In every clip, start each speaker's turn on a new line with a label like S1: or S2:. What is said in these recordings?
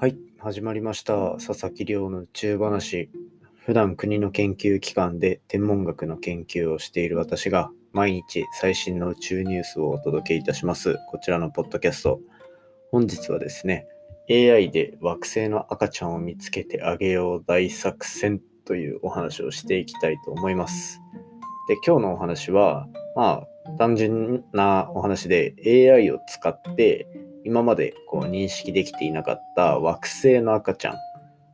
S1: はい、始まりました。佐々木亮の宇宙話。普段国の研究機関で天文学の研究をしている私が毎日最新の宇宙ニュースをお届けいたします。こちらのポッドキャスト。本日はですね、AI で惑星の赤ちゃんを見つけてあげよう大作戦というお話をしていきたいと思います。で、今日のお話は、まあ、単純なお話で AI を使って今までこう認識できていなかった惑星の赤ちゃん、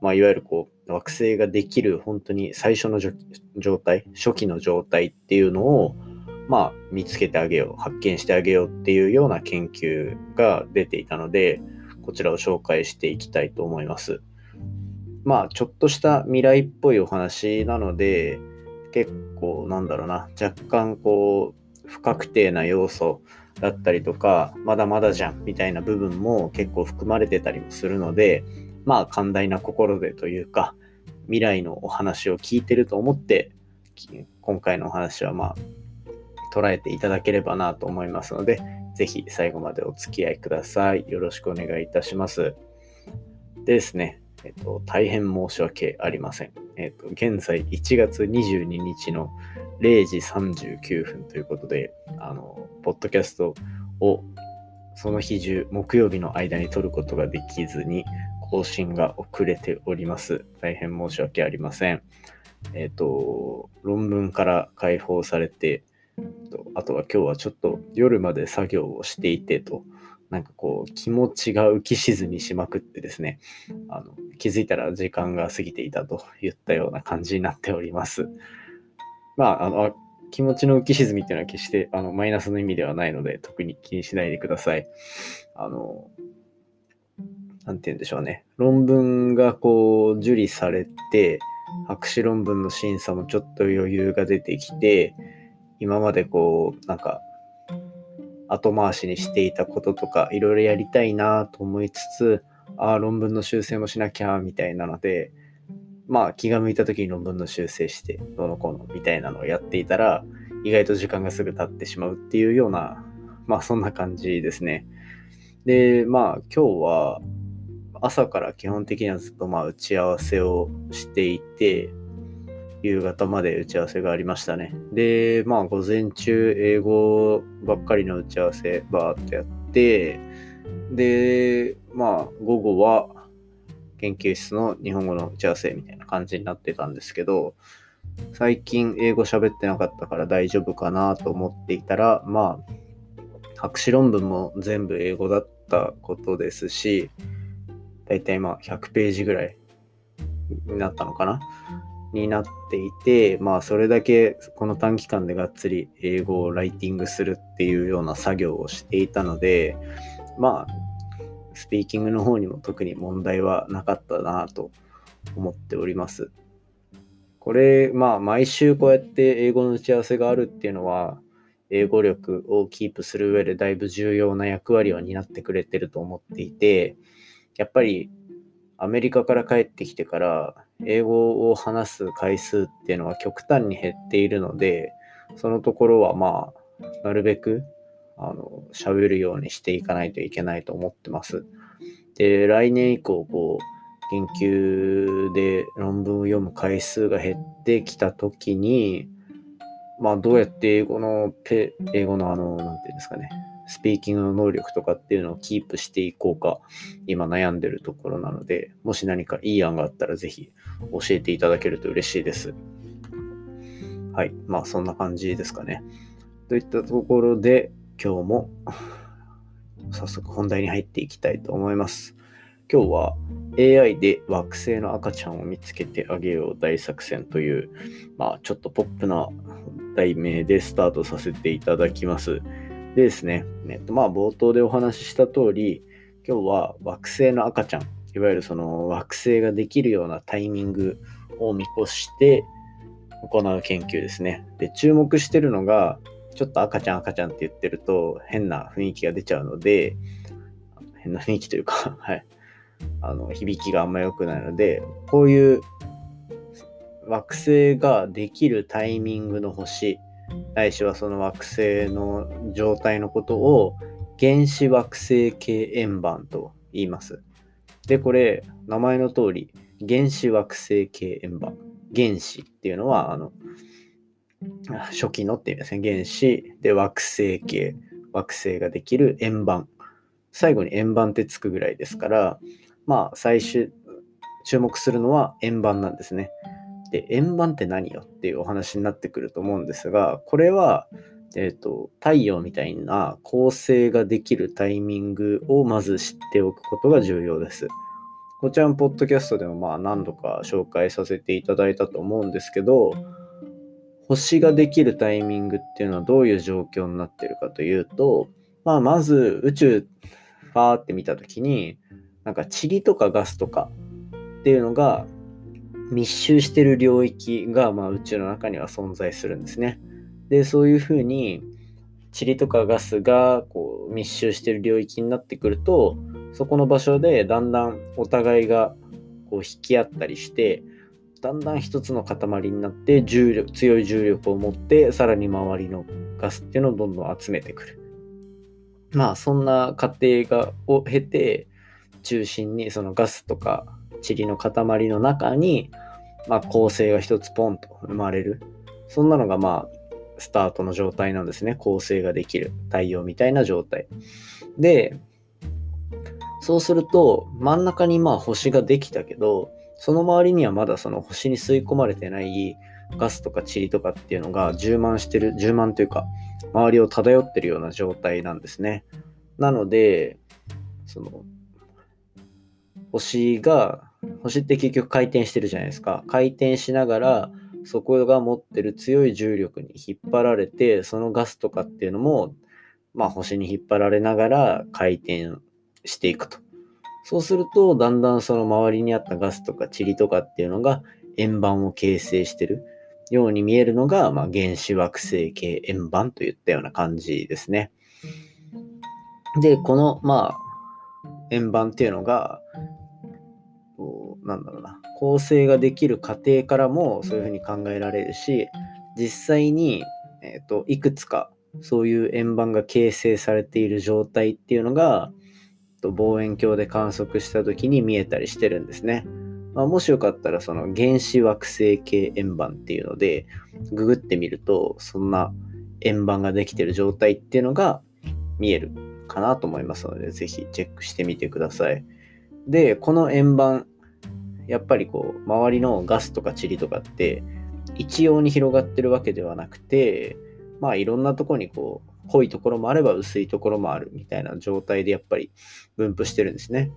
S1: まあ、いわゆるこう惑星ができる本当に最初の状態初期の状態っていうのを、まあ、見つけてあげよう発見してあげようっていうような研究が出ていたのでこちらを紹介していきたいと思います。まあちょっとした未来っぽいお話なので結構なんだろうな若干こう不確定な要素だったりとか、まだまだじゃんみたいな部分も結構含まれてたりもするので、まあ寛大な心でというか、未来のお話を聞いてると思って、今回のお話はまあ捉えていただければなと思いますので、ぜひ最後までお付き合いください。よろしくお願いいたします。でですね、えっと、大変申し訳ありません。えっと、現在1月22日の0時39分ということで、あの、ポッドキャストをその日中、木曜日の間に撮ることができずに、更新が遅れております。大変申し訳ありません。えっ、と、論文から解放されて、あとは今日はちょっと夜まで作業をしていてと、なんかこう気持ちが浮き沈みしまくってですね、あの気づいたら時間が過ぎていたといったような感じになっております。まあ、あの気持ちの浮き沈みっていうのは決してあのマイナスの意味ではないので、特に気にしないでください。あの、なんて言うんでしょうね。論文がこう受理されて、博士論文の審査もちょっと余裕が出てきて、今までこう、なんか、後回しにしていたこととか、いろいろやりたいなと思いつつ、ああ、論文の修正もしなきゃ、みたいなので、まあ気が向いた時に論文の修正して、どのこのみたいなのをやっていたら、意外と時間がすぐ経ってしまうっていうような、まあそんな感じですね。で、まあ今日は朝から基本的にはずっとまあ打ち合わせをしていて、夕方まで打ち合わせがありましたね。で、まあ午前中英語ばっかりの打ち合わせバーっとやって、で、まあ午後は研究室の日本語の打ち合わせみたいな感じになってたんですけど、最近英語喋ってなかったから大丈夫かなと思っていたら、まあ、博士論文も全部英語だったことですし、だいたいまあ100ページぐらいになったのかなになっていて、まあそれだけこの短期間でがっつり英語をライティングするっていうような作業をしていたので、まあスピーキングの方にも特に問題はなかったなと思っております。これ、まあ、毎週こうやって英語の打ち合わせがあるっていうのは、英語力をキープする上でだいぶ重要な役割を担ってくれてると思っていて、やっぱりアメリカから帰ってきてから、英語を話す回数っていうのは極端に減っているので、そのところはまあ、なるべくあの、喋るようにしていかないといけないと思ってます。で、来年以降、こう、研究で論文を読む回数が減ってきたときに、まあ、どうやって英語のペ、英語のあの、なんていうんですかね、スピーキングの能力とかっていうのをキープしていこうか、今悩んでるところなので、もし何かいい案があったらぜひ教えていただけると嬉しいです。はい。まあ、そんな感じですかね。といったところで、今日も早速本題に入っていきたいと思います。今日は AI で惑星の赤ちゃんを見つけてあげよう大作戦という、まあちょっとポップな題名でスタートさせていただきます。でですね、えっと、まあ冒頭でお話しした通り、今日は惑星の赤ちゃん、いわゆるその惑星ができるようなタイミングを見越して行う研究ですね。で、注目してるのが、ちょっと赤ちゃん赤ちゃんって言ってると変な雰囲気が出ちゃうので、変な雰囲気というか、はい。あの、響きがあんま良くないので、こういう惑星ができるタイミングの星、ないしはその惑星の状態のことを原子惑星系円盤と言います。で、これ、名前の通り、原子惑星系円盤。原子っていうのは、あの、初期のっていうですね。原子で惑星系、惑星ができる円盤。最後に円盤ってつくぐらいですから、まあ、最終、注目するのは円盤なんですね。で、円盤って何よっていうお話になってくると思うんですが、これは、え、ー、と、太陽みたいな構成ができるタイミングをまず知っておくことが重要です。こちらのポッドキャストでもまあ何度か紹介させていただいたと思うんですけど、星ができるタイミングっていうのはどういう状況になってるかというと、まあまず宇宙ファーって見た時に、なんか塵とかガスとかっていうのが密集してる領域がまあ宇宙の中には存在するんですね。で、そういうふうに塵とかガスがこう密集してる領域になってくると、そこの場所でだんだんお互いがこう引き合ったりして、だんだん一つの塊になって重力強い重力を持ってさらに周りのガスっていうのをどんどん集めてくる。まあそんな過程がを経て中心にそのガスとか塵の塊の中に、まあ、構成が一つポンと生まれる。そんなのがまあスタートの状態なんですね。構成ができる太陽みたいな状態。で、そうすると真ん中にまあ星ができたけど、その周りにはまだその星に吸い込まれてないガスとか塵とかっていうのが充満してる、充満というか、周りを漂ってるような状態なんですね。なので、その、星が、星って結局回転してるじゃないですか。回転しながら、そこが持ってる強い重力に引っ張られて、そのガスとかっていうのも、まあ星に引っ張られながら回転していくと。そうすると、だんだんその周りにあったガスとか塵とかっていうのが円盤を形成してるように見えるのが、まあ、原子惑星系円盤といったような感じですね。で、この、まあ、円盤っていうのが、なんだろうな、構成ができる過程からもそういうふうに考えられるし、実際に、えーと、いくつかそういう円盤が形成されている状態っていうのが、望遠鏡で観測した時に見えたりしてるんですね。まあ、もしよかったらその原子惑星系円盤っていうのでググってみるとそんな円盤ができてる状態っていうのが見えるかなと思いますのでぜひチェックしてみてください。でこの円盤やっぱりこう周りのガスとか塵とかって一様に広がってるわけではなくてまあいろんなとこにこう濃いところもあれば薄いところもあるみたいな状態でやっぱり分布してるんですね。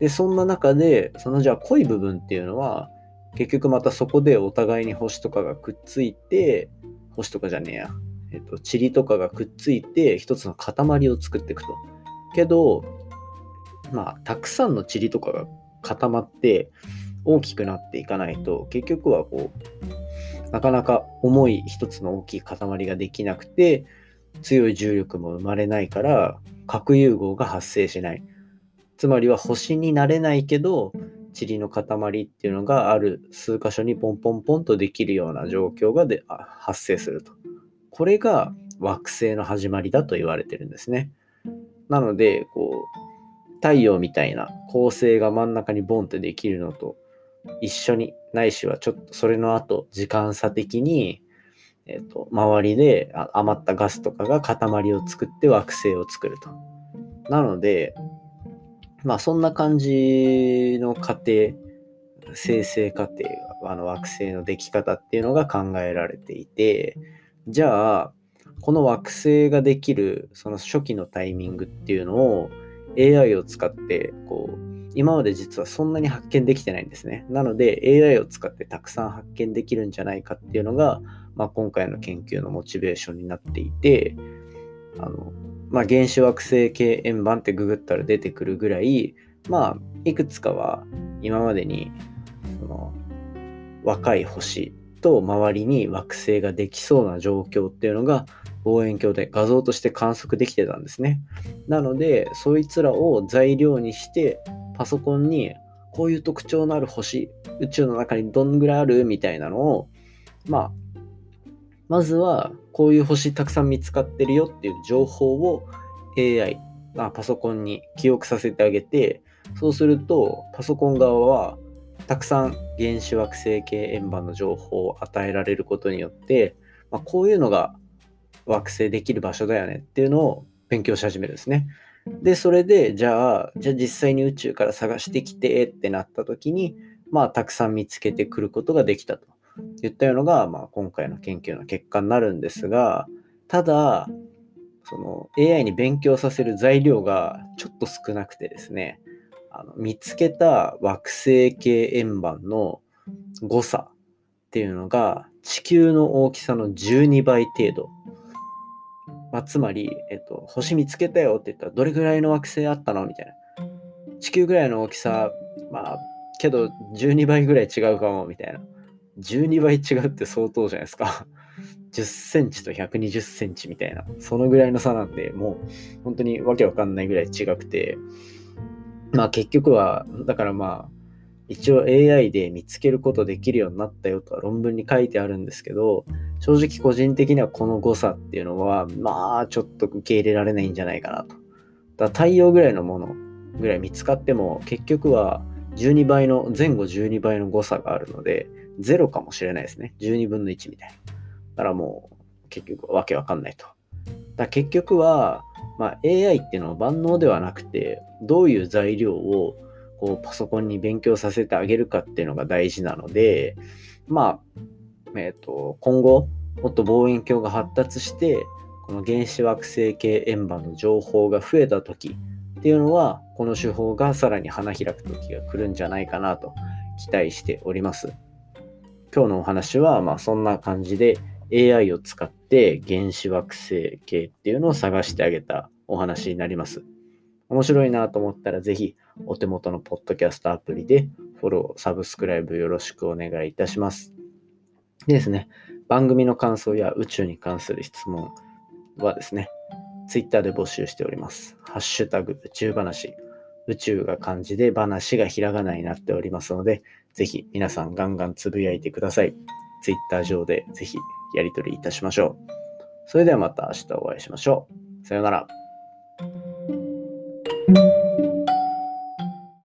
S1: でそんな中でそのじゃあ濃い部分っていうのは結局またそこでお互いに星とかがくっついて星とかじゃねえや、えっと、塵とかがくっついて一つの塊を作っていくと。けどまあたくさんの塵とかが固まって大きくなっていかないと結局はこうなかなか重い一つの大きい塊ができなくて強い重力も生まれないから核融合が発生しない。つまりは星になれないけど塵の塊っていうのがある数箇所にポンポンポンとできるような状況がで発生すると。これが惑星の始まりだと言われてるんですね。なのでこう太陽みたいな恒星が真ん中にボンってできるのと一緒に、ないしはちょっとそれの後、時間差的に、え、ー、と、周りで余ったガスとかが塊を作って惑星を作ると。なので、まあそんな感じの過程、生成過程、あの惑星のでき方っていうのが考えられていて、じゃあ、この惑星ができるその初期のタイミングっていうのを AI を使ってこう今まで実はそんなに発見できてないんですね。なので AI を使ってたくさん発見できるんじゃないかっていうのが、まあ、今回の研究のモチベーションになっていて、あのまあ、原子惑星系円盤ってググったら出てくるぐらい、まあ、いくつかは今までにその若い星と周りに惑星ができそうな状況っていうのが望遠鏡で画像として観測できてたんですね。なので、そいつらを材料にしてパソコンにこういう特徴のある星、宇宙の中にどんぐらいあるみたいなのを、まあ、まずはこういう星たくさん見つかってるよっていう情報を AI、まあ、パソコンに記憶させてあげて、そうすると、パソコン側は、たくさん原子惑星系円盤の情報を与えられることによって、まあ、こういうのが惑星できる場所だよねっていうのを勉強し始めるんですね。で、それで、じゃあ、じゃあ実際に宇宙から探してきてってなった時に、まあ、たくさん見つけてくることができたといったようのが、まあ、今回の研究の結果になるんですが、ただ、その AI に勉強させる材料がちょっと少なくてですね、あの見つけた惑星系円盤の誤差っていうのが地球の大きさの12倍程度。まあ、つまり、えっと、星見つけたよって言ったらどれぐらいの惑星あったのみたいな。地球ぐらいの大きさ、まあ、けど12倍ぐらい違うかもみたいな。12倍違うって相当じゃないですか。10センチと120センチみたいな、そのぐらいの差なんで、もう本当にわけわかんないぐらい違くて、まあ結局は、だからまあ、一応 AI で見つけることできるようになったよとは論文に書いてあるんですけど、正直個人的にはこの誤差っていうのは、まあちょっと受け入れられないんじゃないかなと。だ太陽ぐらいのものぐらい見つかっても、結局は12倍の、前後12倍の誤差があるので、0かもしれないですね。12分の1みたいな。だからもう、結局わけわかんないと。だ結局は、まあ、AI っていうのは万能ではなくて、どういう材料をこうパソコンに勉強させてあげるかっていうのが大事なので、まあ、えっ、ー、と、今後、もっと望遠鏡が発達して、この原子惑星系円盤の情報が増えた時っていうのは、この手法がさらに花開く時が来るんじゃないかなと期待しております。今日のお話は、まあそんな感じで AI を使って原子惑星系っていうのを探してあげたお話になります。面白いなと思ったらぜひお手元のポッドキャストアプリでフォロー、サブスクライブよろしくお願いいたします。でですね、番組の感想や宇宙に関する質問はですね、Twitter で募集しております。ハッシュタグ宇宙話。宇宙が漢字で話がひらがなになっておりますので、ぜひ皆さんガンガンつぶやいてください。Twitter 上でぜひやり取りいたしましょう。それではまた明日お会いしましょう。さようなら。thank you